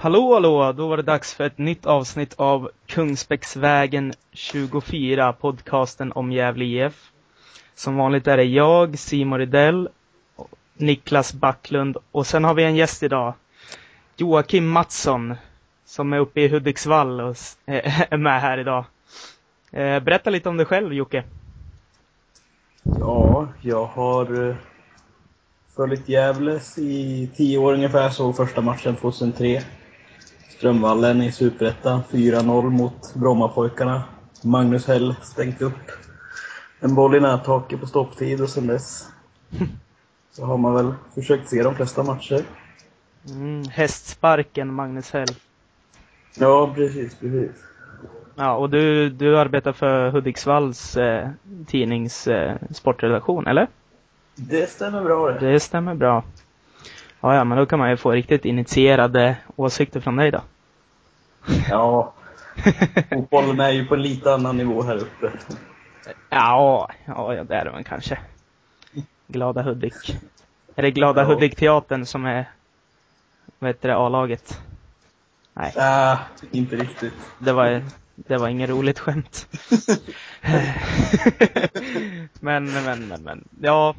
Hallå hallå, då var det dags för ett nytt avsnitt av Kungsbäcksvägen 24, podcasten om Gävle IF. Som vanligt är det jag, Simon Rydell, Niklas Backlund och sen har vi en gäst idag. Joakim Mattsson, som är uppe i Hudiksvall och är med här idag. Eh, berätta lite om dig själv Jocke. Ja, jag har eh, följt Gävles i tio år ungefär, såg första matchen 2003. Strömvallen i Superettan, 4-0 mot Brommapojkarna. Magnus Hell stängt upp en boll i nättaket på stopptid och sen dess så har man väl försökt se de flesta matcher. Mm, hästsparken Magnus Hell. Ja, precis, precis. Ja, och du, du arbetar för Hudiksvalls eh, tidnings eh, sportredaktion, eller? Det stämmer bra det. Det stämmer bra. Ja, ja, men då kan man ju få riktigt initierade åsikter från dig då. Ja, fotbollen är ju på en lite annan nivå här uppe. Ja, ja, ja det är väl kanske. Glada Hudik. Är det Glada Ja. Hudik-teatern som är, vad heter det, A-laget? Nej, Äh, inte riktigt. det var, det var inget roligt skämt. men, men, men, men, ja.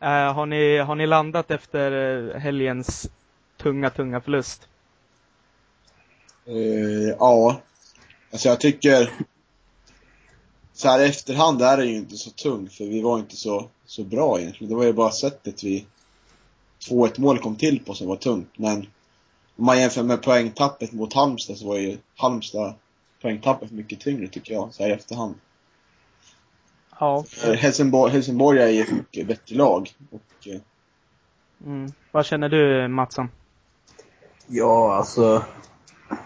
Eh, har, ni, har ni landat efter eh, helgens tunga, tunga förlust? Eh, ja. Alltså jag tycker så här i efterhand är det ju inte så tungt för vi var inte så, så bra egentligen. Det var ju bara sättet vi 2-1 mål kom till på som var tungt. Men om man jämför med poängtappet mot Halmstad så var ju Halmstad poängtappet mycket tyngre tycker jag, så här i efterhand. Ja. För Helsingborg, Helsingborg är ju ett mycket bättre lag. Och, eh, Mm. Vad känner du Mattsson? Ja, alltså.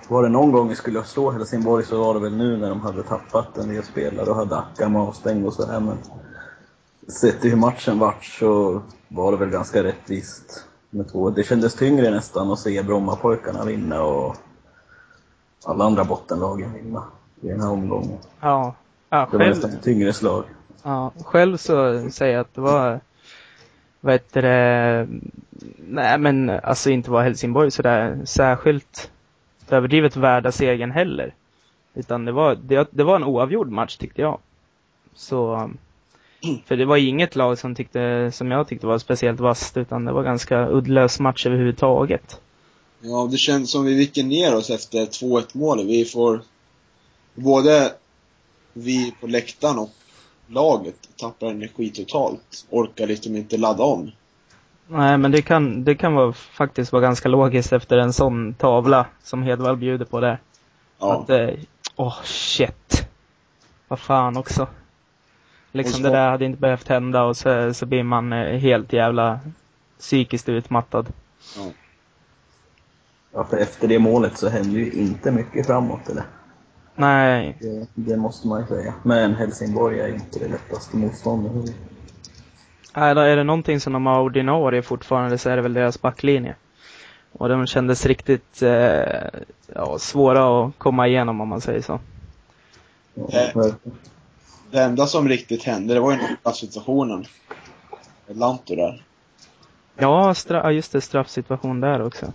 Var det någon gång vi skulle slå Helsingborg så var det väl nu när de hade tappat en del spelare och hade Akam avstängd och sådär. Men sett till hur matchen vart så var det väl ganska rättvist med två. Det kändes tyngre nästan att se Brommapojkarna vinna och alla andra bottenlagen vinna i den här omgången. Ja. Ja, Det var själv, nästan ett tyngre slag ja, själv så säger jag att det var, vad heter det, nej men alltså inte var Helsingborg sådär särskilt överdrivet värda segern heller. Utan det var, det, det var en oavgjord match tyckte jag. Så, för det var inget lag som tyckte, som jag tyckte var speciellt vasst, utan det var ganska uddlös match överhuvudtaget. Ja, det känns som vi viker ner oss efter 2-1 målet. Vi får, både vi på läktaren och laget tappar energi totalt. Orkar liksom inte ladda om. Nej, men det kan, det kan vara, faktiskt vara ganska logiskt efter en sån tavla som Hedvall bjuder på där. Ja. Att, eh, åh shit. Vad fan också. Liksom så- det där hade inte behövt hända och så, så blir man eh, helt jävla psykiskt utmattad. Ja, för efter det målet så hände ju inte mycket framåt eller? Nej, Det, det måste man ju säga. Men Helsingborg är inte det lättaste motståndet. Nej, då är det någonting som de har ordinarie fortfarande så är det väl deras backlinje. Och de kändes riktigt eh, ja, svåra att komma igenom om man säger så. Det enda som riktigt hände, det var ju den här situationen. Lanto där. Ja, stra- just det, straffsituation där också.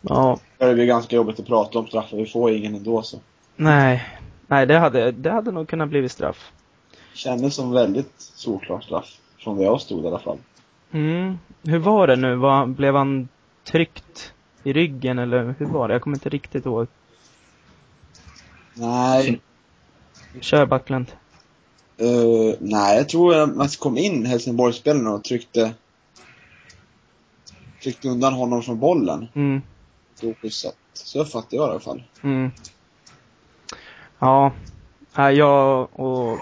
Ja, Det blir ganska jobbigt att prata om straffar, vi får ingen ändå så. Nej. Nej, det hade, det hade nog kunnat bli straff. Kändes som väldigt solklar straff. Från där jag stod i alla fall. Mm. Hur var det nu? Var, blev han tryckt i ryggen eller hur var det? Jag kommer inte riktigt ihåg. Nej, Kör Backlund. eh, nej jag tror att man kom in Helsingborgsspelarna och tryckte tryckte undan honom från bollen. Mm. Så. Så fattar jag i alla fall. Mm. Ja, jag och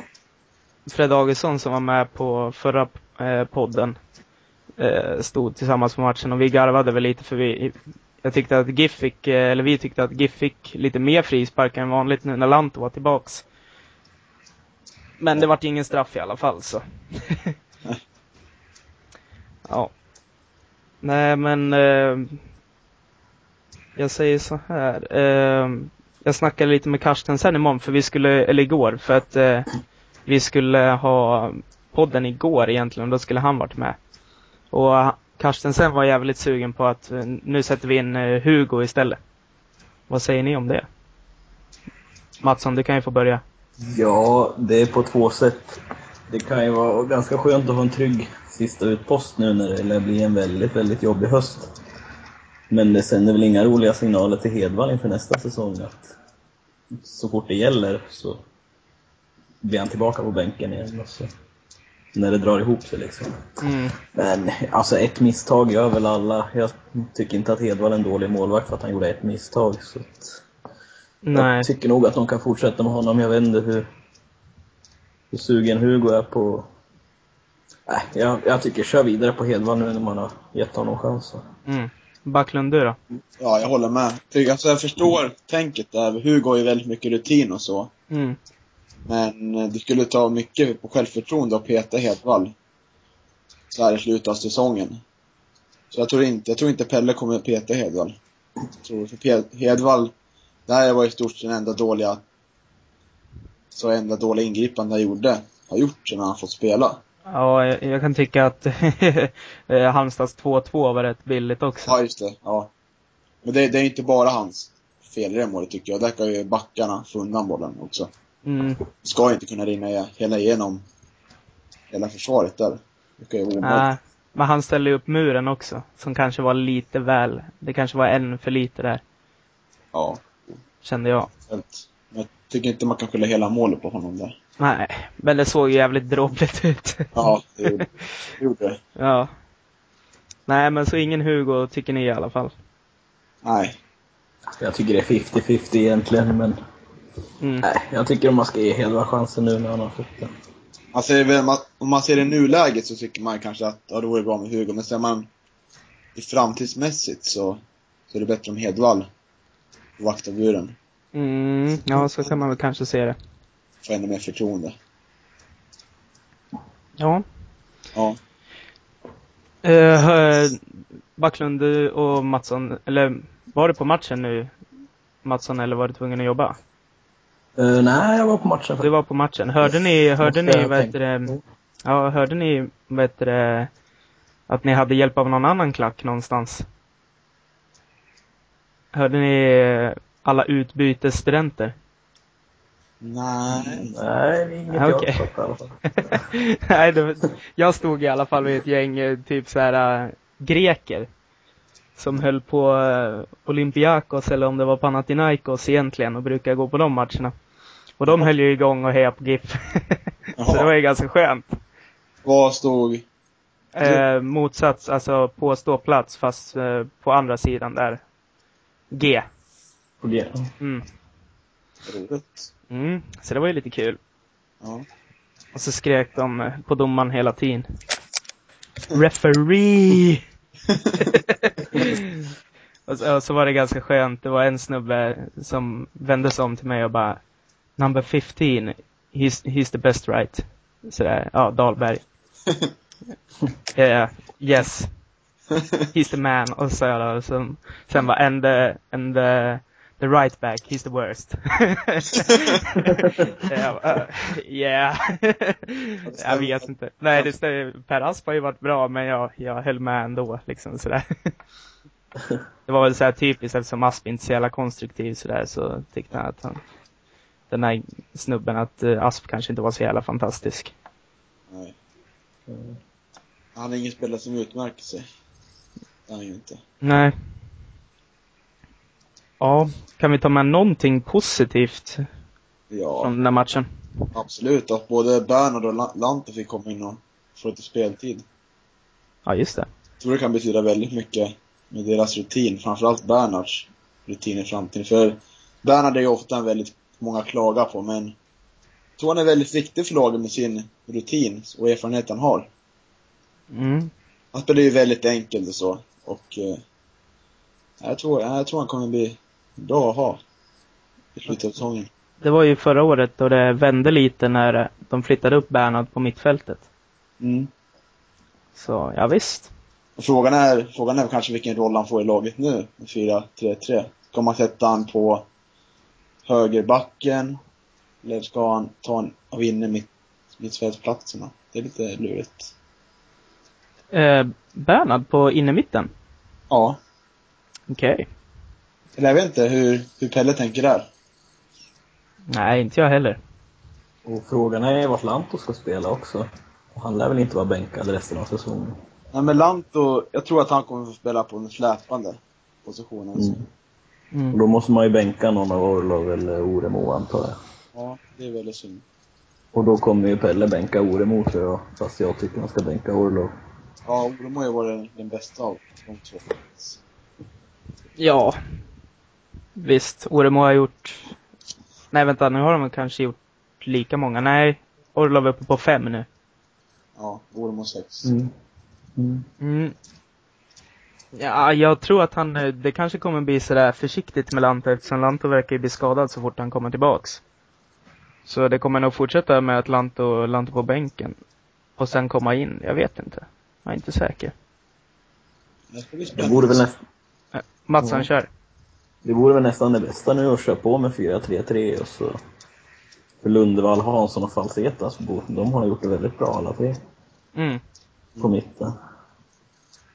Fred Augustsson som var med på förra eh, podden eh, stod tillsammans på matchen och vi garvade väl lite för vi jag tyckte att GIF fick, eh, eller vi tyckte att GIF fick lite mer frisparkar än vanligt nu när Lanto var tillbaks. Men det vart ingen straff i alla fall så. ja. Nej men eh, jag säger så här. Eh, jag snackade lite med Karsten sen imorgon, för vi skulle, eller igår, för att eh, vi skulle ha podden igår egentligen, och då skulle han varit med. Och Karsten sen var jävligt sugen på att eh, nu sätter vi in eh, Hugo istället. Vad säger ni om det? Mattsson, du kan ju få börja. Ja, det är på två sätt. Det kan ju vara ganska skönt att ha en trygg sista utpost nu när det lär bli en väldigt, väldigt jobbig höst. Men det sänder väl inga roliga signaler till Hedvall inför nästa säsong att så fort det gäller så blir han tillbaka på bänken igen. Och så, när det drar ihop sig liksom. Mm. Men alltså ett misstag gör väl alla. Jag tycker inte att Hedvall är en dålig målvakt för att han gjorde ett misstag. Så att Nej. jag tycker nog att de kan fortsätta med honom. Jag vet inte hur, hur sugen Hugo är på... Nej, jag, jag tycker kör vidare på Hedvall nu när man har gett honom chansen. Mm. Backlund, du då? Ja, jag håller med. Alltså jag förstår tänket där. Hugo har ju väldigt mycket rutin och så. Mm. Men eh, det skulle ta mycket på självförtroende att peta Hedvall. Så här i slutet av säsongen. Så jag tror inte, jag tror inte Pelle kommer att peta Hedvall. Jag tror för Hedvall, det här var i stort sett den enda dåliga, så enda dåliga ingripande han gjorde, har gjort sedan han fått spela. Ja, jag, jag kan tycka att eh, Halmstads 2-2 var rätt billigt också. Ja, just det. Ja. Men det, det är inte bara hans fel i det målet tycker jag. Där kan ju backarna få undan bollen också. Mm. Ska inte kunna rinna hela igenom hela försvaret där. Det vara omöjligt. Nej, men han ställde ju upp muren också, som kanske var lite väl, det kanske var en för lite där, Ja. kände jag. Men jag tycker inte man kan skylla hela målet på honom där. Nej, men det såg ju jävligt dråpligt ut. Ja, det gjorde det. Ja. Nej, men så ingen Hugo tycker ni i alla fall. Nej. Jag tycker det är 50-50 egentligen, men Mm. nej, jag tycker man ska ge Hedvall chansen nu när han har fått den. Man man- om man ser det i nuläget så tycker man kanske att ja, det vore bra med Hugo. Men ser man i framtidsmässigt så, så är det bättre om Hedvall vaktar buren. Mm, ja, så kan man väl kanske se det. Får ännu mer förtroende. Ja. Ja. Uh, Backlund och Mattsson, eller var du på matchen nu, Mattsson, eller var du tvungen att jobba? Eh, nej, jag var på matchen. Du var på matchen. Hörde ni, hörde ni, vad heter det, ja, hörde ni, vad heter det, att ni hade hjälp av någon annan klack någonstans? Hörde ni eh, alla utbytesstudenter? Nej. Nej, inget Ja, jag okej. har fått i alla fall. Nej, det, jag stod i alla fall med ett gäng eh, typ så här äh, greker. Som höll på äh, Olympiakos eller om det var Panathinaikos egentligen och brukar gå på de matcherna. Och de höll ju igång och hejade på GIF. så det var ju ganska skönt. Vad stod... Eh, motsats, alltså på ståplats fast eh, på andra sidan där. G. På G. Mm. Roligt. Mm. Så det var ju lite kul. Ja. Och så skrek de eh, på domaren hela tiden. Referee! och, så, och så var det ganska skönt. Det var en snubbe som vände sig om till mig och bara Number 15, he's, he's the best right. Sådär, ja, Dahlberg. yeah, yes. He's the man. Och så då, sen, sen var and the, and the, the right back, he's the worst. ja, uh, yeah. jag vet inte. Nej, det stämmer. Per Asp har ju varit bra, men jag, jag höll med ändå. Liksom sådär. det var väl så här typiskt eftersom Asp inte är så jävla konstruktiv sådär så tyckte han att han, den här snubben att uh, Asp kanske inte var så jävla fantastisk. Nej. Han är ingen spelare som utmärker sig. Det är han ju inte. Nej. Ja, kan vi ta med någonting positivt Ja, från den här matchen? absolut. Att både Bernhard och La- Lante fick komma in och få lite speltid. Ja, just det. Jag tror det kan betyda väldigt mycket med deras rutin. Framförallt Bernhards rutin i framtiden. För Bernhard är ju ofta en väldigt många klagar på, men jag tror han är väldigt viktig för laget med sin rutin och erfarenhet han har. Mm. Han spelar ju väldigt enkelt och så. Och eh, jag, tror, jag tror han kommer bli bra att ha i slutet av säsongen. Det var ju förra året då det vände lite när de flyttade upp Bernhard på mittfältet. Mm. Så, ja visst. Frågan är, frågan är kanske vilken roll han får i laget nu, med 4-3-3. Ska man sätta han på högerbacken? Eller ska han ta en av inne mitt, mittfältsplatserna? Det är lite lurigt. Eh, Bernhard på innermitten? Ja. Okej. Eller jag vet inte hur, hur Pelle tänker där. Nej, inte jag heller. Och frågan är vart Lanto ska spela också. Och han lär väl inte vara bänkad resten av säsongen. Nej men Lanto, jag tror att han kommer få spela på den släpande positionen. Mm. Och Mm. då måste man ju bänka någon av Orlov eller Oremo antar jag. Ja, det är väldigt synd. Och då kommer ju Pelle bänka Oremo tror jag. Fast jag tycker han ska bänka Orlov. Ja, Oremo har ju varit den bästa av de två. Ja. Visst, Oremo har gjort... Nej vänta, nu har de kanske gjort lika många. Nej, Orlov är uppe på fem nu. Ja, Oremo 6. Mm. Mm. Mm. Ja, jag tror att han, eh, det kanske kommer bli sådär försiktigt med Lanto eftersom Lanto verkar ju bli skadad så fort han kommer tillbaks. Så det kommer nog fortsätta med att Lanto, Lanto på bänken. Och sen komma in, jag vet inte. Jag är inte säker. Det vore väl näst, Mattsson Ja. kör. Det vore väl nästan det bästa nu att köra på med 4-3-3 och så för Lundevall, Hansson och Falsetas, de har gjort det väldigt bra alla tre Mm. på mitten.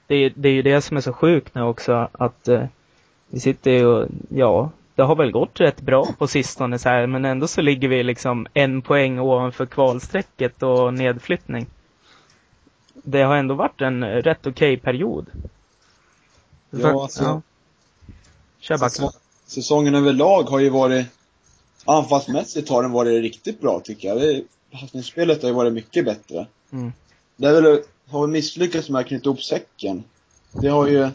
Det, är- det är ju det som är så sjukt nu också att eh, vi sitter ju och, ja, det har väl gått rätt bra på sistone så här, men ändå så ligger vi liksom en poäng ovanför kvalstrecket och nedflyttning. Det har ändå varit en rätt okej period. Ja, alltså- Kör. Säsong, säsongen överlag har ju varit, anfallsmässigt har den varit riktigt bra tycker jag. Passningsspelet har ju varit mycket bättre. Mm. Det är väl, har vi misslyckats med att knyta ihop säcken. Det har ju,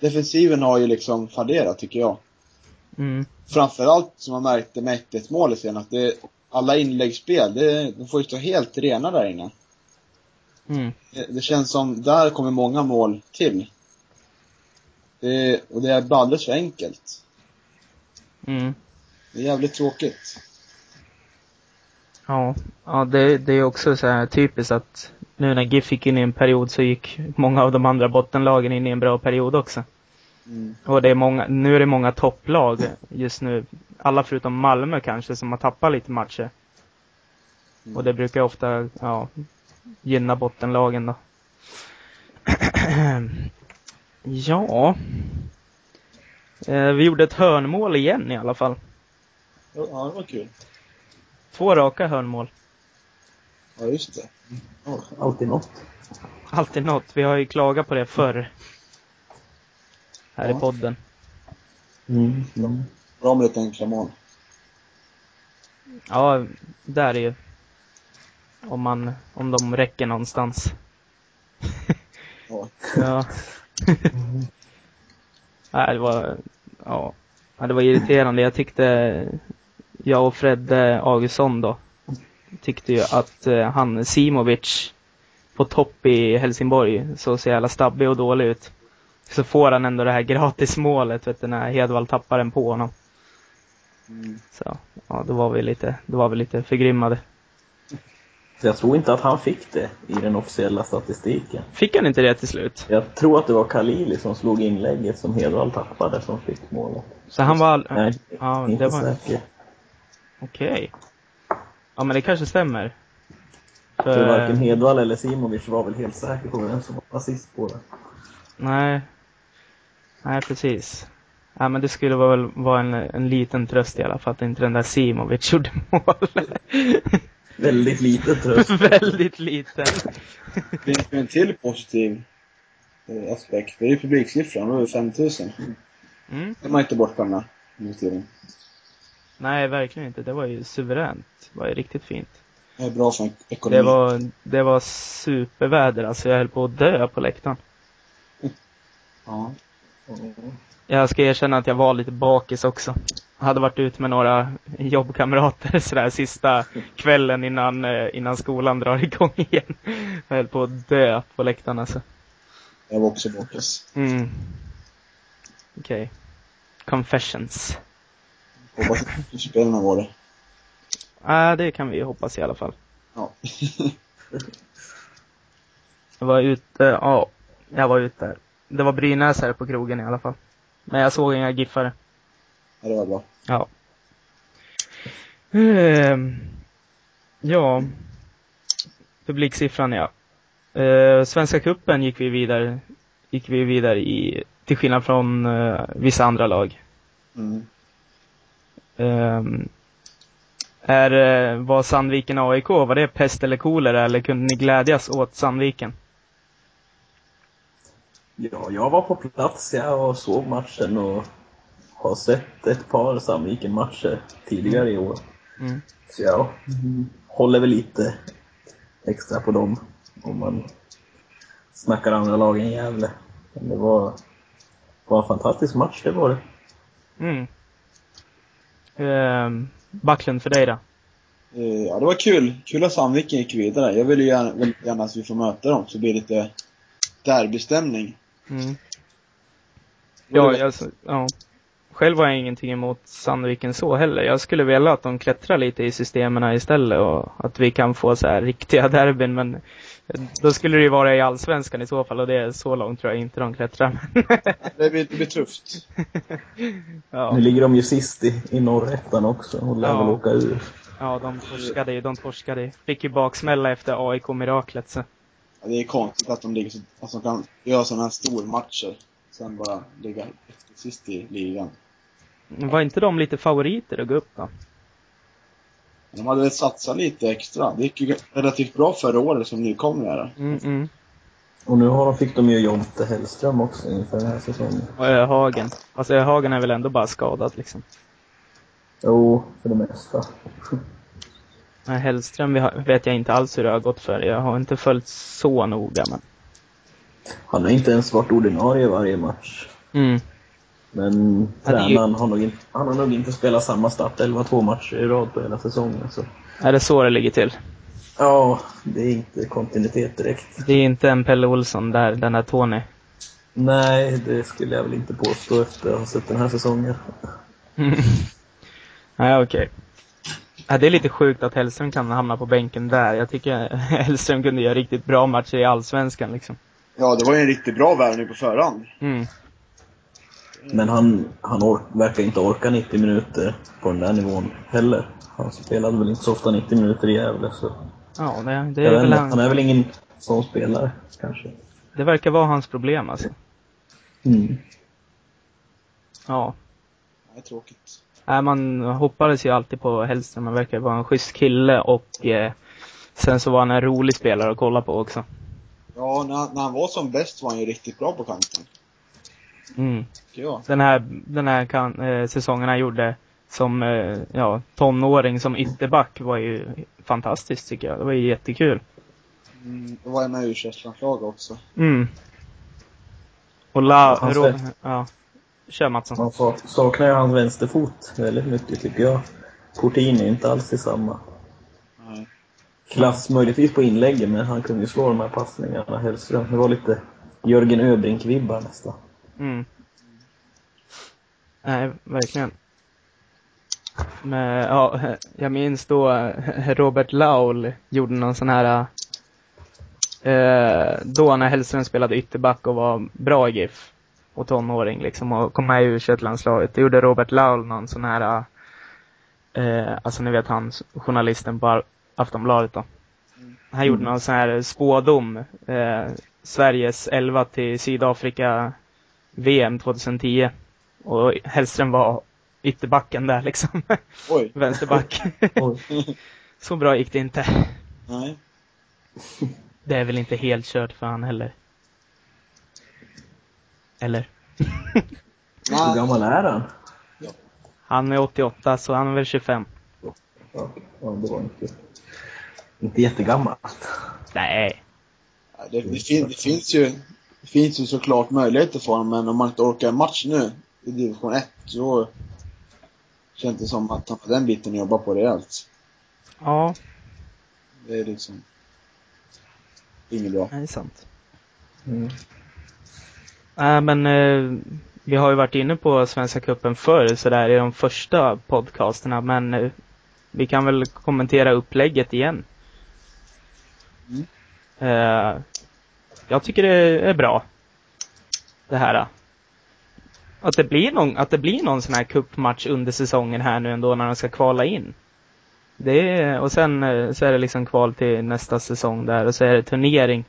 defensiven har ju liksom fallerat tycker jag. Mm. Framförallt som man märkte med 1 målet sen att det, alla inläggsspel, det, de får ju stå helt rena där inne. Mm. Det, det känns som, där kommer många mål till. Det, och det är bara alldeles för enkelt. Mm. Det är jävligt tråkigt. Ja, ja det, det är också så här typiskt att nu när GIF gick in i en period så gick många av de andra bottenlagen in i en bra period också. Mm. Och det är många, nu är det många topplag just nu. Alla förutom Malmö kanske som har tappat lite matcher. Mm. Och det brukar ofta, ja, gynna bottenlagen då. ja. Eh, vi gjorde ett hörnmål igen i alla fall. Ja, det var kul. Två raka hörnmål. Ja, just det. Ja, alltid något. Alltid något. Vi har ju klagat på det förr. Här Ja. i podden. Mm. Bra med lite enkla mål. Ja, där är ju. Om man, om de räcker någonstans. Ja. Ja. Nej, det var, ja. Det var irriterande. Jag tyckte, jag och Fredde Augustsson då, tyckte ju att eh, han Simovic på topp i Helsingborg såg så jävla stabbig och dålig ut. Så får han ändå det här gratismålet, vet du, när Hedvall tappar den på honom. Mm. Så, ja, då var vi lite, då var vi lite förgrimmade. Så jag tror inte att han fick det i den officiella statistiken. Fick han inte det till slut? Jag tror att det var Khalili som slog inlägget som Hedvall tappade som fick målet. Så han var, all... Nej, ja, inte var, säker. okej. Ja, men det kanske stämmer. För varken Hedvall eller Simovic var väl helt säker på vem som var assist på det. Nej. Nej, precis. Ja, men det skulle väl vara en, en liten tröst i alla fall att inte den där Simovic gjorde mål. Väldigt lite tröst. Väldigt liten. Det finns ju en till positiv eh, aspekt. Det är ju publiksiffran, över 5000. Mm. Det är man inte bortskämda nu tiden. Nej, verkligen inte. Det var ju suveränt. Det var ju riktigt fint. Det är bra för ekonomi. Det var, det var superväder alltså. Jag höll på att dö på läktaren. Ja. Jag ska erkänna att jag var lite bakis också. Jag hade varit ute med några jobbkamrater sådär sista kvällen innan, eh, innan skolan drar igång igen. Jag höll på att dö på läktaren alltså. Jag var också bakis. Mm. Okej. Confessions. Hoppas att spelarna var det. Ja, det kan vi hoppas i alla fall. Ja. Jag var ute, ja, jag var ute där. Det var Brynäs här på krogen i alla fall. Men jag såg inga giffare. ja, det var bra. Ja. Ehm, ja. Publiksiffran ja. Eh, Svenska cupen gick vi vidare, gick vi vidare i, till skillnad från eh, vissa andra lag. Mm. Ehm, är, eh, var Sandviken AIK, var det pest eller kolera eller kunde ni glädjas åt Sandviken? Ja, jag var på plats ja, och såg matchen och har sett ett par Sandviken-matcher tidigare i år. Mm. Så jag håller väl lite extra på dem om man snackar andra lagen i Gävle. Men det var, var en fantastisk match, det var det. Mm. Ehm, Backlund för dig då? Eh, Ja, det var kul. Kul att Sandviken gick vidare. Jag vill ju gärna, vill gärna att vi får möta dem, så blir det lite derbystämning. Mm. Ja, jag, ja. Själv har jag ingenting emot Sandviken så heller. Jag skulle vilja att de klättrar lite i systemen istället och att vi kan få så här riktiga derbyn men då skulle det ju vara i Allsvenskan i så fall och det är så långt tror jag inte de klättrar. Det blir, det blir tufft. ja. Nu ligger de ju sist i, i norrettan också och lär Ja. väl åka ur. ja, de torskade ju, de torskade. Fick ju baksmälla efter AIK-miraklet så. Ja, det är konstigt att de ligger så, att de kan göra sådana här stormatcher. Sen bara ligga sist i ligan. Var inte de lite favoriter att gå upp då? De hade väl satsat lite extra. Det gick ju relativt bra förra året som nykomlingar. Mm, mm. Och nu har, fick de ju Jonte Hellström också inför den här säsongen. Och Öhagen. Alltså Öhagen är väl ändå bara skadad liksom. Jo, för det mesta. Nej, Hellström vet jag inte alls hur det har gått för. Jag har inte följt så noga men. Han har inte ens varit ordinarie varje match. Mm. Men Ja, är ju- tränaren har nog inte, han har nog inte spelat samma startelva två matcher i rad på hela säsongen. Så. Är det så det ligger till? Ja, det är inte kontinuitet direkt. Det är inte en Pelle Olsson där, den där Tony. Nej, det skulle jag väl inte påstå efter att ha sett den här säsongen. Nej, okej. Ja, det är lite sjukt att Hellström kan hamna på bänken där. Jag tycker Hellström kunde göra riktigt bra matcher i Allsvenskan liksom. Ja, det var ju en riktigt bra värvning på förhand. Mm. Men han, han ork, verkar inte orka 90 minuter på den där nivån heller. Han spelade väl inte så ofta 90 minuter i Gävle, så Ja, det, det, är väl han, han är väl ingen sån spelare, kanske. det verkar vara hans problem alltså. Mm. Ja. Det är tråkigt. Nej, man hoppades ju alltid på Hellström. Han verkar vara en schysst kille och eh, sen så var han en rolig spelare att kolla på också. Ja, när, han- när han var som bäst var han ju riktigt bra på kanten. Mm. Den här, den här kan, eh, säsongen han gjorde som eh, ja, tonåring som ytterback var ju fantastiskt tycker jag. Det var ju jättekul. Mm, då var jag med i u också. Mm. Och La, Ro, ja. Kör Mattsson. Man sa- saknar ju hans vänsterfot väldigt mycket, tycker jag. Cortini är inte alls i samma klass, möjligtvis på inläggen, men han kunde ju slå de här passningarna, Hellström. Det var lite Jörgen Öbrink-vibbar nästan. Mm. Nej, verkligen. Men, ja, jag minns då eh, Robert Laul gjorde någon sån här eh, då när Hellström spelade ytterback och var bra i GIF och tonåring liksom och kom med i u landslaget Då gjorde Robert Laul någon sån här eh, alltså ni vet han journalisten på Aftonbladet då. Han gjorde någon sån här spådom eh, Sveriges 11 till Sydafrika VM 2010. Och Hellström var ytterbacken där liksom. Oj. Vänsterback. Oj. Så bra gick det inte. Nej. Det är väl inte helt kört för han heller. Eller? Hur Nej. gammal är han? Han är 88 så han är väl 25. Ja, det var inte, inte jättegammalt. Nej. Det, det, fin, det, finns ju, det finns ju såklart möjligheter för honom, men om man inte orkar en match nu i division 1, så känns det som att han har den biten att jobba på rejält. Ja, Det är liksom inget bra. det är sant. Mm. Nej men eh, vi har ju varit inne på Svenska Cupen förr sådär i de första podcasterna men eh, vi kan väl kommentera upplägget igen. Mm. Eh, jag tycker det är bra. Det här. Att det blir någon, att det blir någon sån här cupmatch under säsongen här nu ändå när de ska kvala in. Det är, och sen eh, så är det liksom kval till nästa säsong där och så är det turnering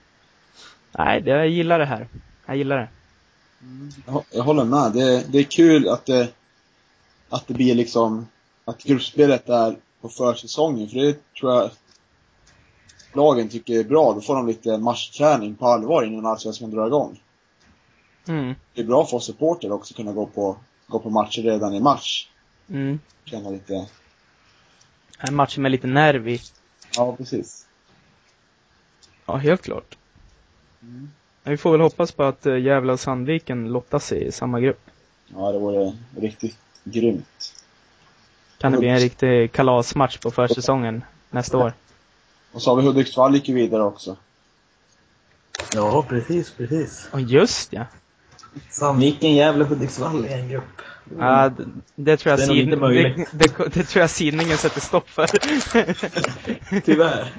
Nej, jag gillar det här. Jag gillar det. Jag, hå- jag håller med. Det, det är kul att det, att det blir liksom, att gruppspelet är på försäsongen. För det tror jag lagen tycker är bra. Då får de lite matchträning på allvar innan allsvenskan drar igång. Mm. Det är bra för oss supporter också att kunna gå på, gå på matcher redan i mars. Mm. Känna lite, En match med lite nerv i. ja precis. Ja, helt klart. Mm. Men vi får väl hoppas på att eh, Gävle och Sandviken lottas i samma grupp. Ja, det vore riktigt grymt. Kan det bli en riktig kalasmatch på försäsongen nästa år? Och så har vi Hudiksvall gick vidare också. Ja, precis, precis. Och just ja. Sandviken, Gävle, Hudiksvall i en grupp. Ja, det, det tror jag Det är nog inte sid- det, möjligt. det, det tror jag sidningen sätter stopp för. Tyvärr.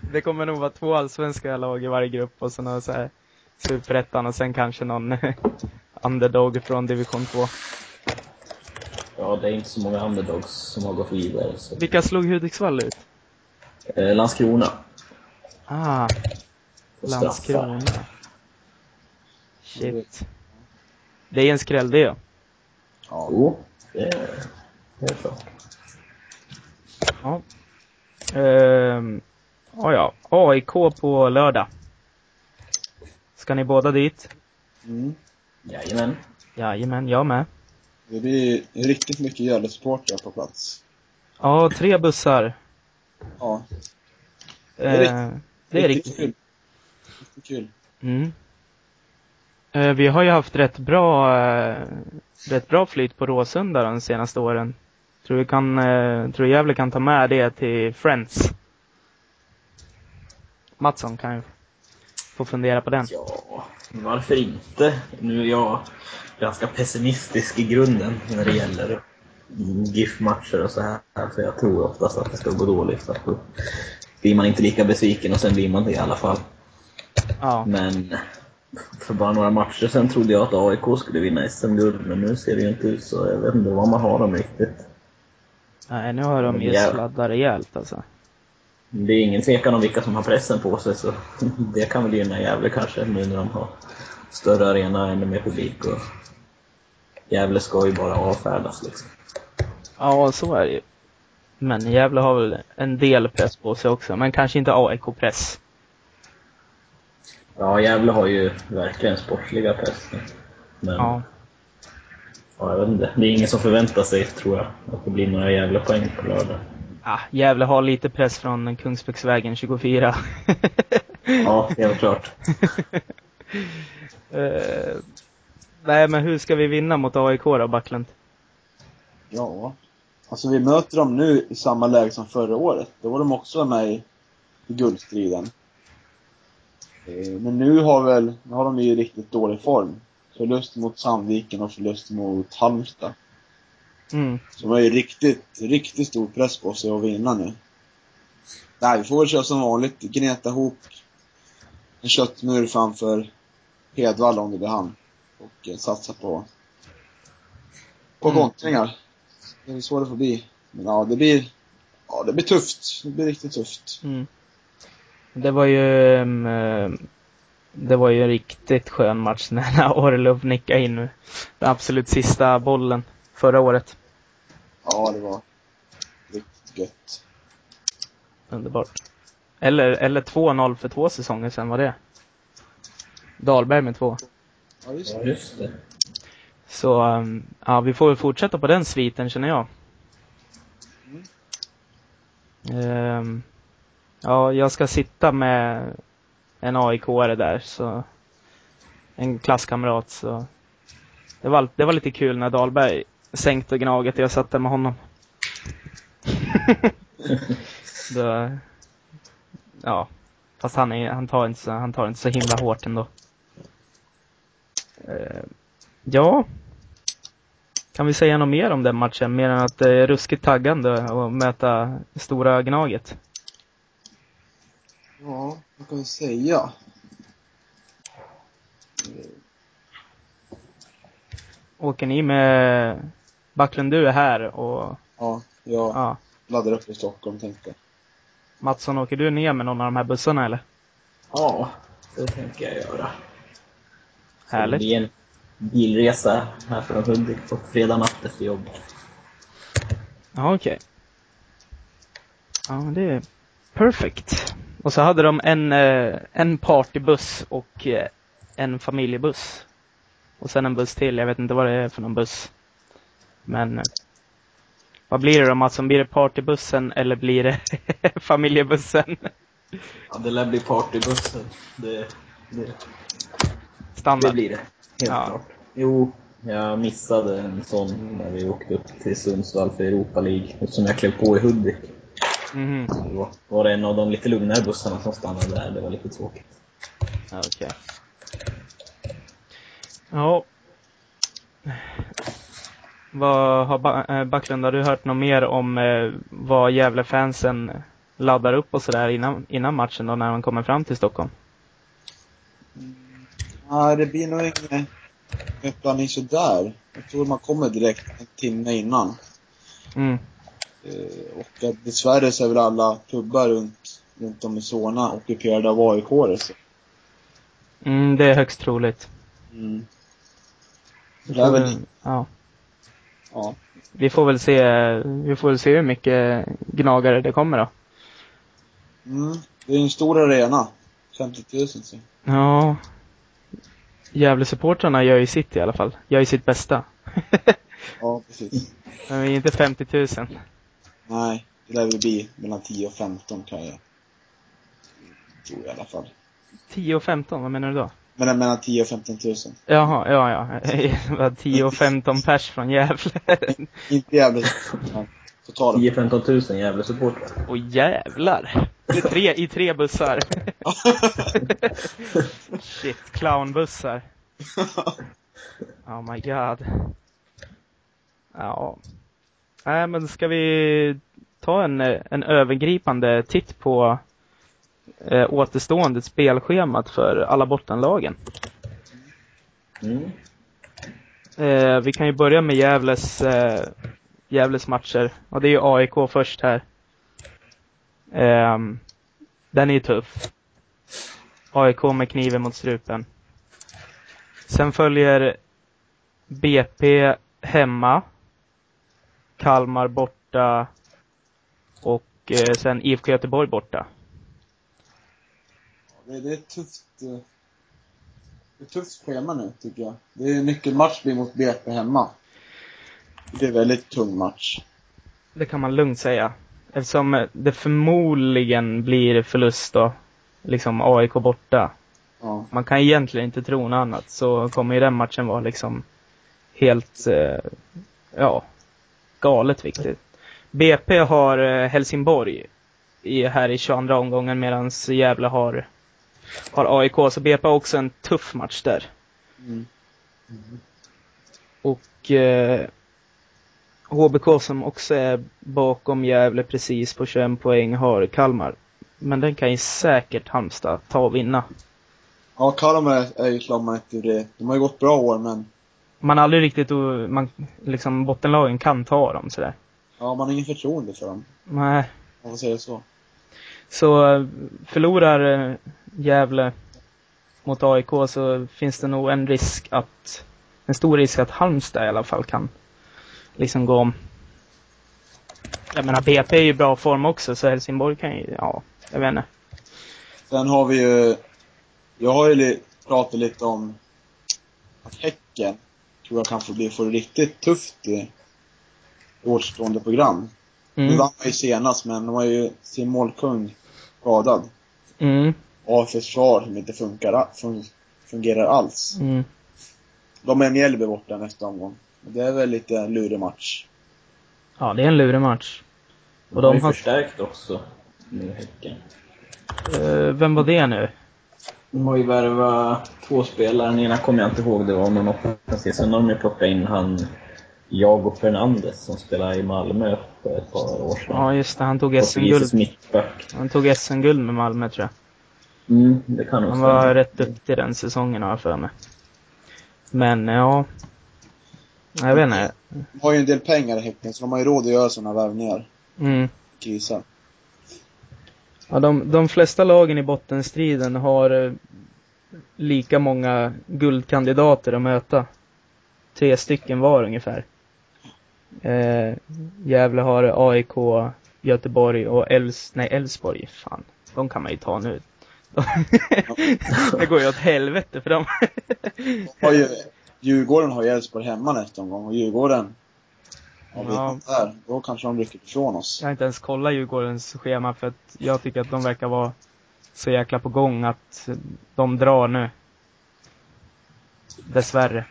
Det kommer nog vara två allsvenska lag i varje grupp och sen så här superettan och sen kanske någon underdog från division 2. Ja, det är inte så många underdogs som har gått vidare. Så. Vilka slog Hudiksvall ut? Eh, Landskrona. Ah. Landskrona. Shit. Det är en skräll det ja. Ja. Jo, det är helt klart. Ja. Ehm, ja, ja. AIK på lördag. Ska ni båda dit? Mm. Jajamän. Jajamän, jag med. Det blir riktigt mycket Gävle-supportrar på plats. Ja, tre bussar. Ja. Det är Eh, det är riktigt kul. Riktigt kul. Mm. Eh, vi har ju haft rätt bra, eh, rätt bra flyt på Råsunda de senaste åren. Tror vi kan, eh, tror Gävle kan ta med det till Friends. Mattsson kan ju få fundera på den. Ja, varför inte? Nu är jag ganska pessimistisk i grunden när det gäller GIF-matcher och så här. Så jag tror oftast att det ska gå dåligt. För att då blir man inte lika besviken och sen blir man det i alla fall. Ja. Men för bara några matcher sen trodde jag att AIK skulle vinna SM-guld, men nu ser det ju inte ut så. Jag vet inte var man har dem riktigt. Nej, nu har de ju sladdat rejält alltså. Det är ingen tvekan om vilka som har pressen på sig, så det kan väl gynna Gävle kanske, nu när de har större arena, ännu mer publik och Gävle ska ju bara avfärdas liksom. Ja, så är det ju. Men Gävle har väl en del press på sig också, men kanske inte AIK-press. Ja, Gävle har ju verkligen sportsliga pressen. Men Ja. ja, jag vet inte. Det är ingen som förväntar sig, tror jag, att det blir några Gävle-poäng på lördag. Ah, Gävle har lite press från Kungsbäcksvägen 24. Ja, helt klart. Eh, nej, men hur ska vi vinna mot AIK då, Backlund? Ja. Alltså vi möter dem nu i samma läge som förra året. Då var de också med i, guldstriden. Eh, Men nu har väl, nu har de ju riktigt dålig form. Förlust mot Sandviken och förlust mot Halmstad. Mm. Så de har ju riktigt, riktigt stor press på sig att vinna nu. Nej, vi får väl köra som vanligt. Gneta ihop en köttmur framför Hedvalla om det blir han. Och eh, satsa på, på Mm. kontringar. Det är så det får bli. Men ja, det blir, ja det blir tufft. Det blir riktigt tufft. Mm. Det var ju, eh, det var ju en riktigt skön match när Orlov nickade in den absolut sista bollen förra året. Ja, det var riktigt gött. Underbart. Eller, eller 2-0 för två säsonger sedan var det. Dahlberg med två. Ja, just det. just det. Så, ehm, ja, vi får väl fortsätta på den sviten känner jag. Ehm, ja, jag ska sitta med en AIK-are där, så en klasskamrat, så det var, det var lite kul när Dahlberg sänkte Gnaget och jag satt där med honom. Då, ja, fast han, är, han, tar inte så, han tar inte så himla hårt ändå. Ehm, ja, kan vi säga något mer om den matchen? Mer än att det är ruskigt taggande att möta stora Gnaget. Ja, vad kan vi säga? Åker ni med Backlund, du är här och Ja, jag ja, laddar upp i Stockholm tänkte jag. Mattsson, åker du ner med någon av de här bussarna eller? Ja, Det tänker jag göra. Härligt. Det blir en bilresa här från Hudik på fredag natt efter jobb. Ja, okej. Ja, det är perfect. Och så hade de en, eh, en partybuss och eh, en familjebuss. Och sen en buss till, jag vet inte vad det är för någon buss. Men eh, vad blir det då Mats? Blir det partybussen eller blir det familjebussen? Ja, det lär bli partybussen. Det, det, det Standard. blir det. Helt Ja. klart. Jo, jag missade en sån när vi åkte upp till Sundsvall för Europa League. Eftersom jag klev på i Hudik. Så Då var det en av de lite lugnare bussarna som stannade där. Det var lite tråkigt. Okej. Ja. Vad har eh, Backlund, har du hört något mer om eh, vad Gävle-fansen laddar upp och sådär innan, innan matchen då när de kommer fram till Stockholm? Nej, det blir nog ingen uppblandning sådär. Jag tror man kommer direkt en timme innan. Mm. Eh, och att dessvärre så är väl alla pubbar runt, runt om i Solna ockuperade av aik. Mm, det är högst troligt. Mm. Det är väl, ja, ja. vi får väl se, vi får väl se hur mycket gnagare det kommer då. Mm. Det är en stor arena. 50 000 så. Ja. Gävle-supportrarna gör ju sitt i alla fall. Gör ju sitt bästa. Ja, precis. Men vi är inte 50 000. Nej, det lär väl bli mellan 10 och 15 kan jag tror jag i alla fall. 10 och 15, vad menar du då? Men mellan 10 och 15 000. Jaha, ja, ja. Det var 10 och 15 pers från Gävle. Inte totalt. 10-15 000 Gävle-supportrar. Och jävlar! I tre, I tre bussar. Shit, clownbussar. Oh my god. Ja. Nej, men ska vi ta en, en övergripande titt på eh, återstående spelschemat för alla bottenlagen? Mm. Eh, vi kan ju börja med Gävles, eh, Gävles matcher. Och det är ju AIK först här. Eh, den är ju tuff. AIK med kniven mot strupen. Sen följer BP hemma. Kalmar borta. Och eh, sen IFK Göteborg borta. Det, det är ett tufft, eh, det är tufft schema nu tycker jag. Det är en nyckelmatch blir mot BP hemma. Det är en väldigt tung match. Det kan man lugnt säga. Eftersom det förmodligen blir förlust då. Liksom AIK borta. Ja. man kan egentligen inte tro något annat, så kommer ju den matchen vara liksom helt, eh, ja, galet viktigt. BP har eh, Helsingborg i, här i 22 omgången medan Gävle har, har AIK, så BP har också en tuff match där. Mm. Och eh, HBK som också är bakom Gävle precis på 21 poäng har Kalmar. Men den kan ju säkert Halmstad ta och vinna. Ja, Kalmar är ju man inte det. De har ju gått bra år men, man aldrig riktigt, man, liksom bottenlagen kan ta dem sådär. ja man har ingen förtroende för dem. Nej. Om man säga så. Så förlorar eh, Gävle mot AIK så finns det nog en risk att, en stor risk att Halmstad i alla fall kan liksom gå om. Jag menar BP är ju bra form också så Helsingborg kan ju, ja, jag vet inte. Sen har vi ju, jag har ju pratat lite om att Häcken tror jag kan få bli, få det riktigt tufft i återstående program. Nu Mm. vann man ju senast men de har ju sin målkung skadad. Mm. Och har försvar som inte funkar, fun, fungerar alls. Mm. De är Mjällby borta nästa omgång. Det är väl lite lurig match. Ja, det är en lurig match. Och de har de ju har, förstärkt också, nu Häcken. eh, vem var det nu? De har ju värvat två spelare, den ena kommer jag inte ihåg, det var någon offensiv. Sen har de ju plockat in han Jago Fernandes som spelade i Malmö för ett par år sedan. Ja, just det, han tog SM-guld. Han tog SM-guld med Malmö tror jag. Mm, det kan Han stämma. var rätt duktig den säsongen har jag för mig. Men ja. Jag vet inte. De har ju en del pengar i Häcken så de har ju råd att göra sådana värvningar. Mm. Krisar. Ja, de, de flesta lagen i bottenstriden har eh, lika många guldkandidater att möta. Tre stycken var ungefär. Eh, Gävle har AIK, Göteborg och Älvs nej, Älvsborg. Fan, de kan man ju ta nu. det går ju åt helvete för dem. Har ju, Djurgården har ju Elfsborg hemma nästa omgång och Djurgården om vi Ja. där, då kanske de rycker ifrån oss. Jag har inte ens kollat Djurgårdens schema för att jag tycker att de verkar vara så jäkla på gång att de drar nu. Dessvärre.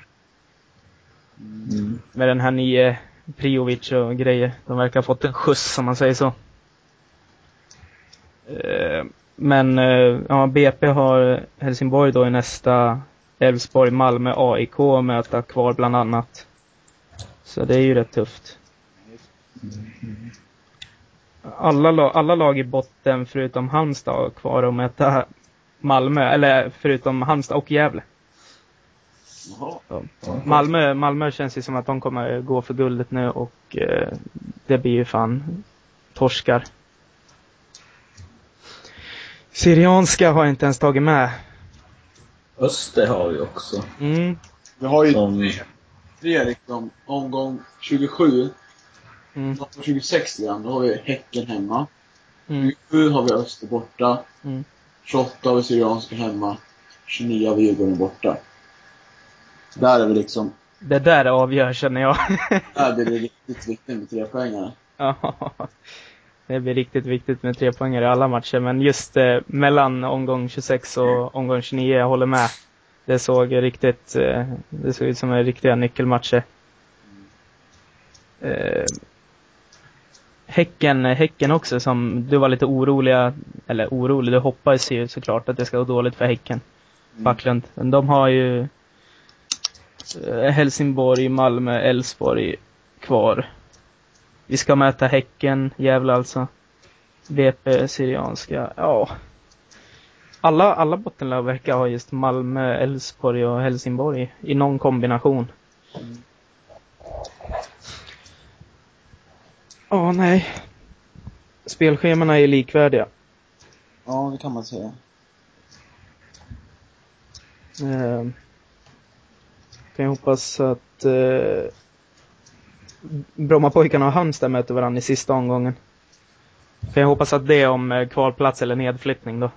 Mm. Med den här nye Priovic och grejer. De verkar ha fått en skjuts om man säger så. Eh, men eh, ja, BP har Helsingborg då i nästa Elfsborg, Malmö, AIK att möta kvar bland annat. Så det är ju rätt tufft. Alla, alla lag i botten förutom Halmstad har kvar att möta Malmö, eller förutom Halmstad och Gävle. Jaha. Malmö, Malmö känns ju som att de kommer gå för guldet nu och eh, det blir ju fan torskar. Syrianska har jag inte ens tagit med. Öster har vi också. Mm, Vi har ju Som, tre liksom, omgång 27, mm, omgång 26 igen, då har vi Häcken hemma. mm, 27 har vi Öster borta. mm. 28 har vi Syrianska hemma. 29 har vi Djurgården borta. Där är vi liksom, Det där avgör känner jag. där blir det riktigt viktigt med tre poängare. Ja, det blir riktigt viktigt med tre poänger i alla matcher, men just eh, mellan omgång 26 och omgång 29, jag håller med. Det såg riktigt, eh, det såg ut som en riktiga nyckelmatcher. Eh, häcken, häcken också som du var lite oroliga, eller orolig, du hoppades ju såklart att det ska gå dåligt för Häcken. Backlund. Men de har ju Helsingborg, Malmö, Elfsborg kvar. Vi ska möta Häcken, Gävle alltså. BP, Syrianska, ja. Alla, alla bottenlag verkar ha just Malmö, Elfsborg och Helsingborg i någon kombination. Ja, nej. Spelschemana är likvärdiga. Ja, det kan man säga. Eh, kan jag hoppas att eh, Brommapojkarna och Halmstad möter varandra i sista omgången. Kan jag hoppas att det är om eh, kvalplats eller nedflyttning då.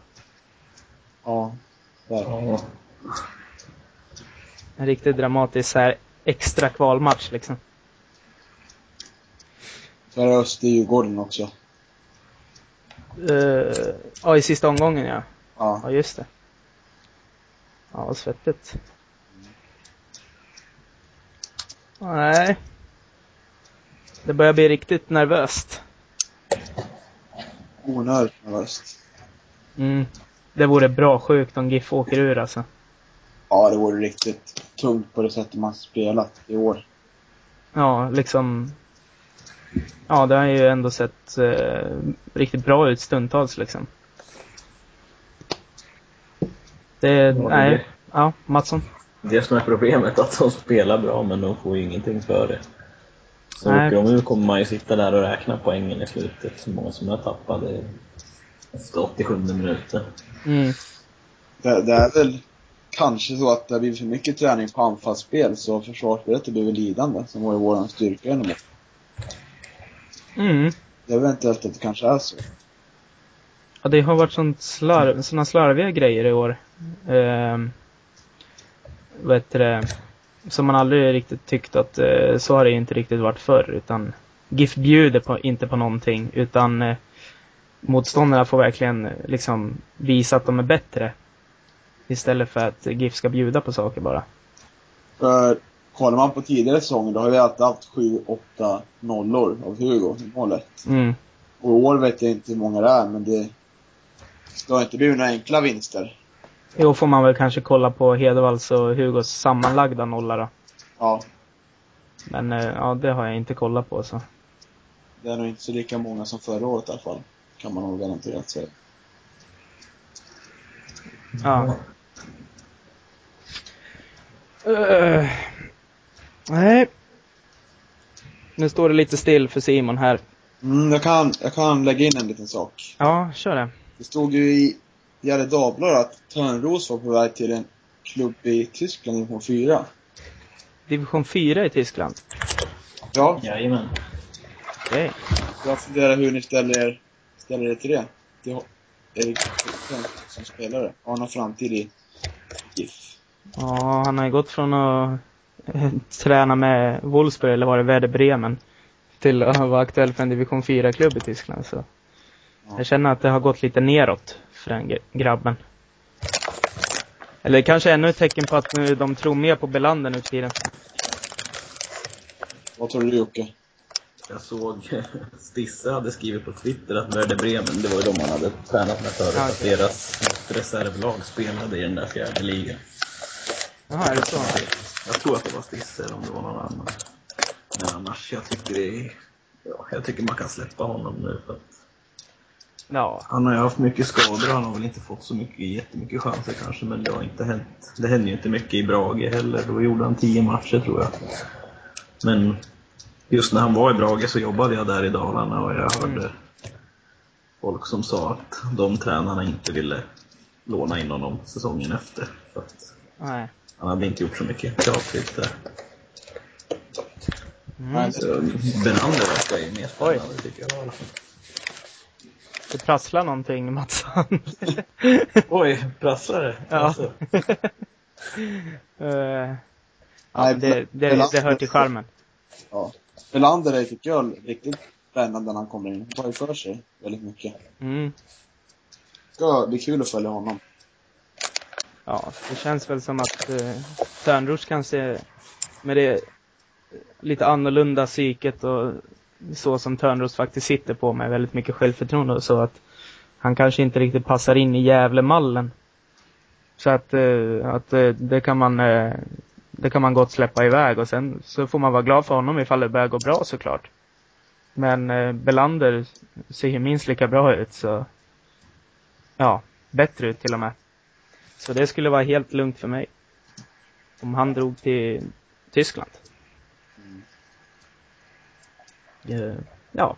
Ja. Ja, En riktigt dramatisk så här extra kvalmatch liksom. Så är Öster-Djurgården också. Eh, ja, i sista omgången ja. Ja. Ja, just det. Ja, vad svettigt. Nej. Det börjar bli riktigt nervöst. Onödigt nervöst. Mm. Det vore bra sjukt om GIF åker ur alltså. Ja, det vore riktigt tungt på det sättet man spelat i år. Ja, liksom. Ja, det har ju ändå sett eh, riktigt bra ut stundtals liksom. Det, är nej. Ja, Mattsson. Det som är problemet, att de spelar bra men de får ju ingenting för det. Så Nej. åker de ur kommer man ju sitta där och räkna poängen i slutet, så många som är tappade efter 87 minuter. Mm. Det, det är väl kanske så att det har blivit för mycket träning på anfallsspel så försvarsspelet har blivit lidande, som var ju våran styrka genom det. Mm. Det är eventuellt att det kanske är så. Ja, det har varit sånt slarv, såna slarviga grejer i år. Um, vad heter det? Som man aldrig riktigt tyckt att eh, så har det inte riktigt varit förr. Utan GIF bjuder på, inte på någonting. Utan eh, motståndarna får verkligen eh, liksom visa att de är bättre. Istället för att GIF ska bjuda på saker bara. För kollar man på tidigare säsonger då har vi alltid haft 7-8 nollor av Hugo i målet. Mm. Och i år vet jag inte hur många det är, men det, det har inte blivit några enkla vinster. Jo, får man väl kanske kolla på Hedevalls och Hugos sammanlagda nolla då. Ja, Men eh, ja, det har jag inte kollat på så. det är nog inte så lika många som förra året i alla fall. Kan man nog garanterat säga. Ja. Eh, nej. Nu står det lite still för Simon här. Mm, jag kan, jag kan lägga in en liten sak. Ja, kör det. Det stod ju i, Gefle Dagblad att Törnros var på väg till en klubb i Tyskland, division 4. Division 4 i Tyskland. Ja, Jajamän. Okej. jag funderar hur ni ställer er, ställer er till det. Till Erik som spelare. Har han någon framtid i GIF? Ja, han har ju gått från att eh, träna med Wolfsburg, eller var det Werder Bremen, till att vara aktuell för en division 4-klubb i Tyskland. Så Ja. jag känner att det har gått lite neråt för den gr- grabben. Eller kanske ännu ett tecken på att nu de tror mer på Belander nu för tiden. Vad tror du Jocke? Jag såg Stisse hade skrivit på Twitter att Werder Bremen, det var ju de han hade tränat med förut, Ja, att deras reservlag spelade i den där fjärde ligan. Jaha, är det så? Jag tror att det var Stisse eller om det var någon annan. Men annars, jag tycker det är, ja, jag tycker man kan släppa honom nu. För att Ja. han har ju haft mycket skador, han har väl inte fått så mycket, jättemycket chanser kanske, men det har inte hänt. Det hände ju inte mycket i Brage heller, då gjorde han tio matcher tror jag. Men just när han var i Brage så jobbade jag där i Dalarna och jag hörde Mm. folk som sa att de tränarna inte ville låna in honom säsongen efter. För att Nej. han hade inte gjort så mycket kravfyllt där. Mm. Benander verkar ju mer spännande tycker jag. Det prasslar någonting, Mattsson. Oj, prasslar det? Ja. Alltså. Eh, ja, Nej, det, det, det hör till charmen. Ja. Belander är, tycker jag, riktigt spännande när han kommer in. Han tar för sig väldigt mycket. Mm. Ska bli kul att följa honom. Ja, det känns väl som att eh, Törnros kanske med det lite annorlunda psyket och så som Törnros faktiskt sitter på med väldigt mycket självförtroende och så att han kanske inte riktigt passar in i Gävlemallen. Så att, eh, att eh, det kan man eh, det kan man gott släppa iväg och sen så får man vara glad för honom ifall det börjar gå bra såklart. Men eh, Belander ser ju minst lika bra ut så ja, bättre ut till och med. Så det skulle vara helt lugnt för mig. Om han drog till Tyskland. Eh, Ja.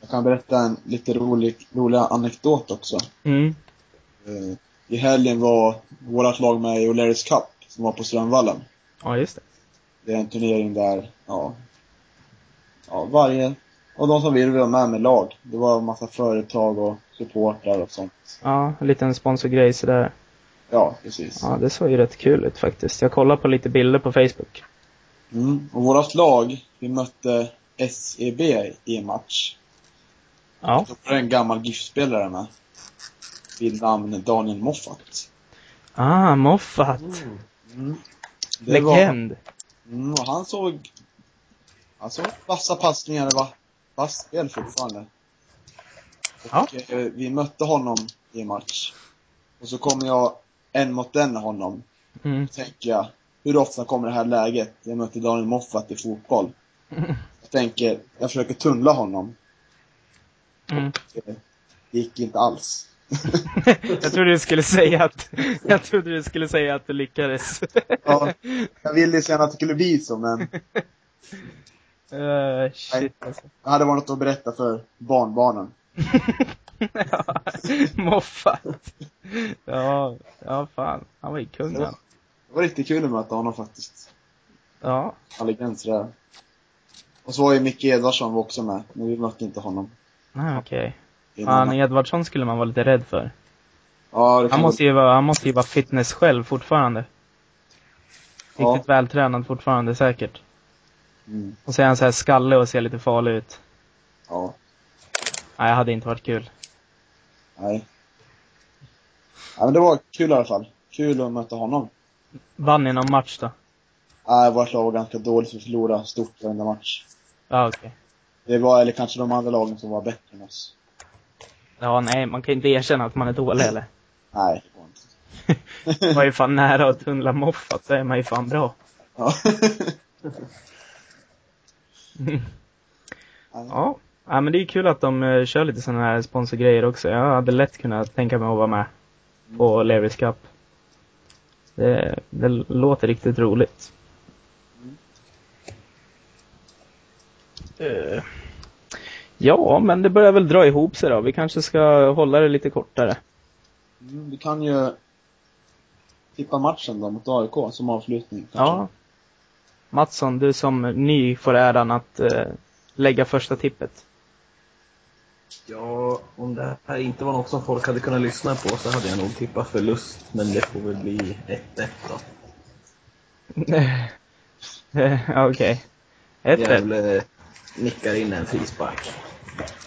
Jag kan berätta en lite rolig, rolig anekdot också. Mm. Eh, I helgen var vårt lag med i O'Learys Cup, som var på Strömvallen. Ja, just det. Det är en turnering där, ja, ja varje, och de som vill vill vara med med lag. Det var en massa företag och supportrar och sånt. Ja, en liten sponsorgrej sådär. Ja, precis. Ja, det såg ju rätt kul ut faktiskt. Jag kollade på lite bilder på Facebook. Mm. Och vårt lag, vi mötte SEB i en match. Ja. Då var det en gammal GIF-spelare med. Vid namn Daniel Moffat. Ah, Moffat. Mm. Var- Legend. Mm, och han såg, han såg vassa passningar, det var vass spel fortfarande. Och Ja. eh, vi mötte honom i en match. Och så kommer jag en mot en med honom. Mm. Då tänker jag, hur ofta kommer det här läget? Jag mötte Daniel Moffat i fotboll. Jag tänker, jag försöker tunnla honom. Mm. Det gick inte alls. jag trodde du skulle säga att, jag trodde du skulle säga att du lyckades. Ja, jag ville så gärna att det skulle bli så, men Uh, shit alltså. jag hade varit något att berätta för barnbarnen. ja, Moffat. Ja, ja fan. Han var ju kung han. Det var riktigt kul att möta honom faktiskt. Ja. Han legend sådär. Och så var ju Micke Edvardsson också med, men vi mötte inte honom. Ah, okej. Fan, annan- Edvardsson skulle man vara lite rädd för. Ja, det Han måste ju vara, han måste ju vara fitness själv fortfarande. Ja. Riktigt vältränad fortfarande säkert. Mm, Och så är han så här skallig och ser lite farlig ut. ja, Nej, det hade inte varit kul. nej. Ja, men det var kul i alla fall. Kul att möta honom. Vann ni någon match då? Nej, vårt lag var ganska dåligt, vi förlorade stort varenda match. Ja, okej. Det var, eller kanske de andra lagen som var bättre än oss. Ja, nej, man kan inte erkänna att man är dålig eller? Nej, det var inte. Man var ju fan nära att tunnla moffat, så är man ju fan bra. Ja. Ja. ja, men det är kul att de eh, kör lite sådana här sponsorgrejer också. Jag hade lätt kunnat tänka mig att vara med på Levis Cup. Det, det låter riktigt roligt. Eh, Ja, men det börjar väl dra ihop sig då. Vi kanske ska hålla det lite kortare. Mm, vi kan ju tippa matchen då mot AIK som avslutning. kanske. Ja. Mattsson, du som ny får äran att eh, lägga första tippet. Ja, om det här inte var något som folk hade kunnat lyssna på så hade jag nog tippat förlust, men det får väl bli 1-1 då. Okej. 1-1. Gävle nickar in en frispark.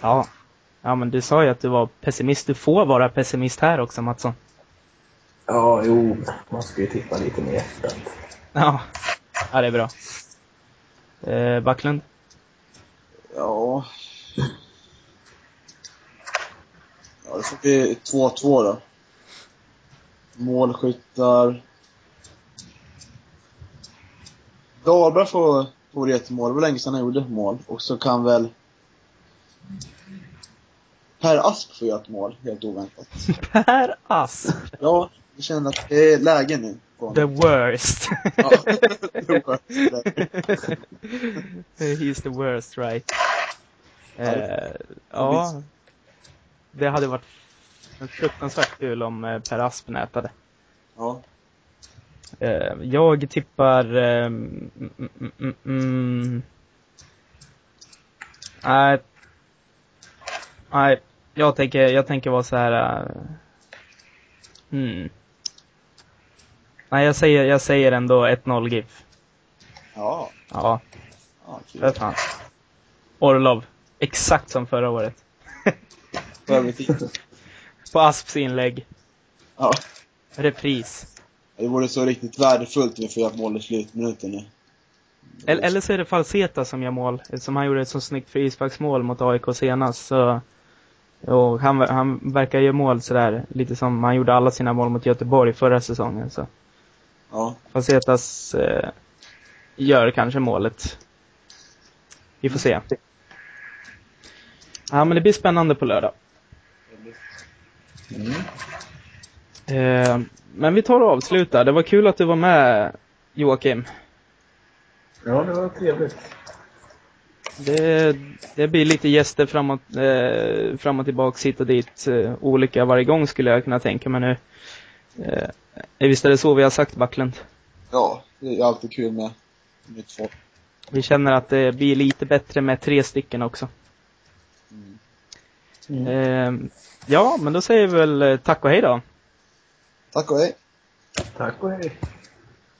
Ja. Ja, men du sa ju att du var pessimist. Du får vara pessimist här också, Mattsson. Ja, jo, man ska ju tippa lite mer efteråt. Ja. Ja, det är bra. Eh, Backlund? Ja. Ja, det får bli 2-2 då. Målskyttar. Dahlberg får, får ett mål. Det var länge sedan han gjorde ett mål. Och så kan väl Per Asp få göra ett mål, helt oväntat. Per Asp. Ja, jag känner att det är läge nu. The worst. Ja, det var He's the worst, right? Ja. Det hade varit fruktansvärt kul om eh, Per Asp nätade. Ja. Eh, jag tippar... Eh, mm, mm, mm, mm. Nej. Nej, jag tänker, jag tänker vara så här. eh, hmm. Nej, jag säger, jag säger ändå 1-0 GIF. Ja. Ja, ja för kul. fan. Orlov. Exakt som förra året. På Asps inlägg. Ja. Repris. Det vore så riktigt värdefullt om vi får göra mål i slutminuten nu. Eller, eller så är det Falseta som gör mål, som han gjorde ett så snyggt frisparksmål mot AIK senast. Så, och han, han verkar göra mål sådär, lite som han gjorde alla sina mål mot Göteborg förra säsongen. Så Ja. Falsetas eh, gör kanske målet. Vi får se. Ja, men det blir spännande på lördag. Mm. Eh, men vi tar och avslutar. Det var kul att du var med, Joakim. Ja, det var trevligt. Det, det blir lite gäster fram och, eh, fram och tillbaka hit och dit, eh, olika varje gång skulle jag kunna tänka mig nu. Eh, visst är det så vi har sagt Backlund? Ja, det är alltid kul med nytt folk. Vi känner att det blir lite bättre med tre stycken också. Mm. Eh, ja, men då säger vi väl eh, tack och hej då. Tack och hej. Tack och hej.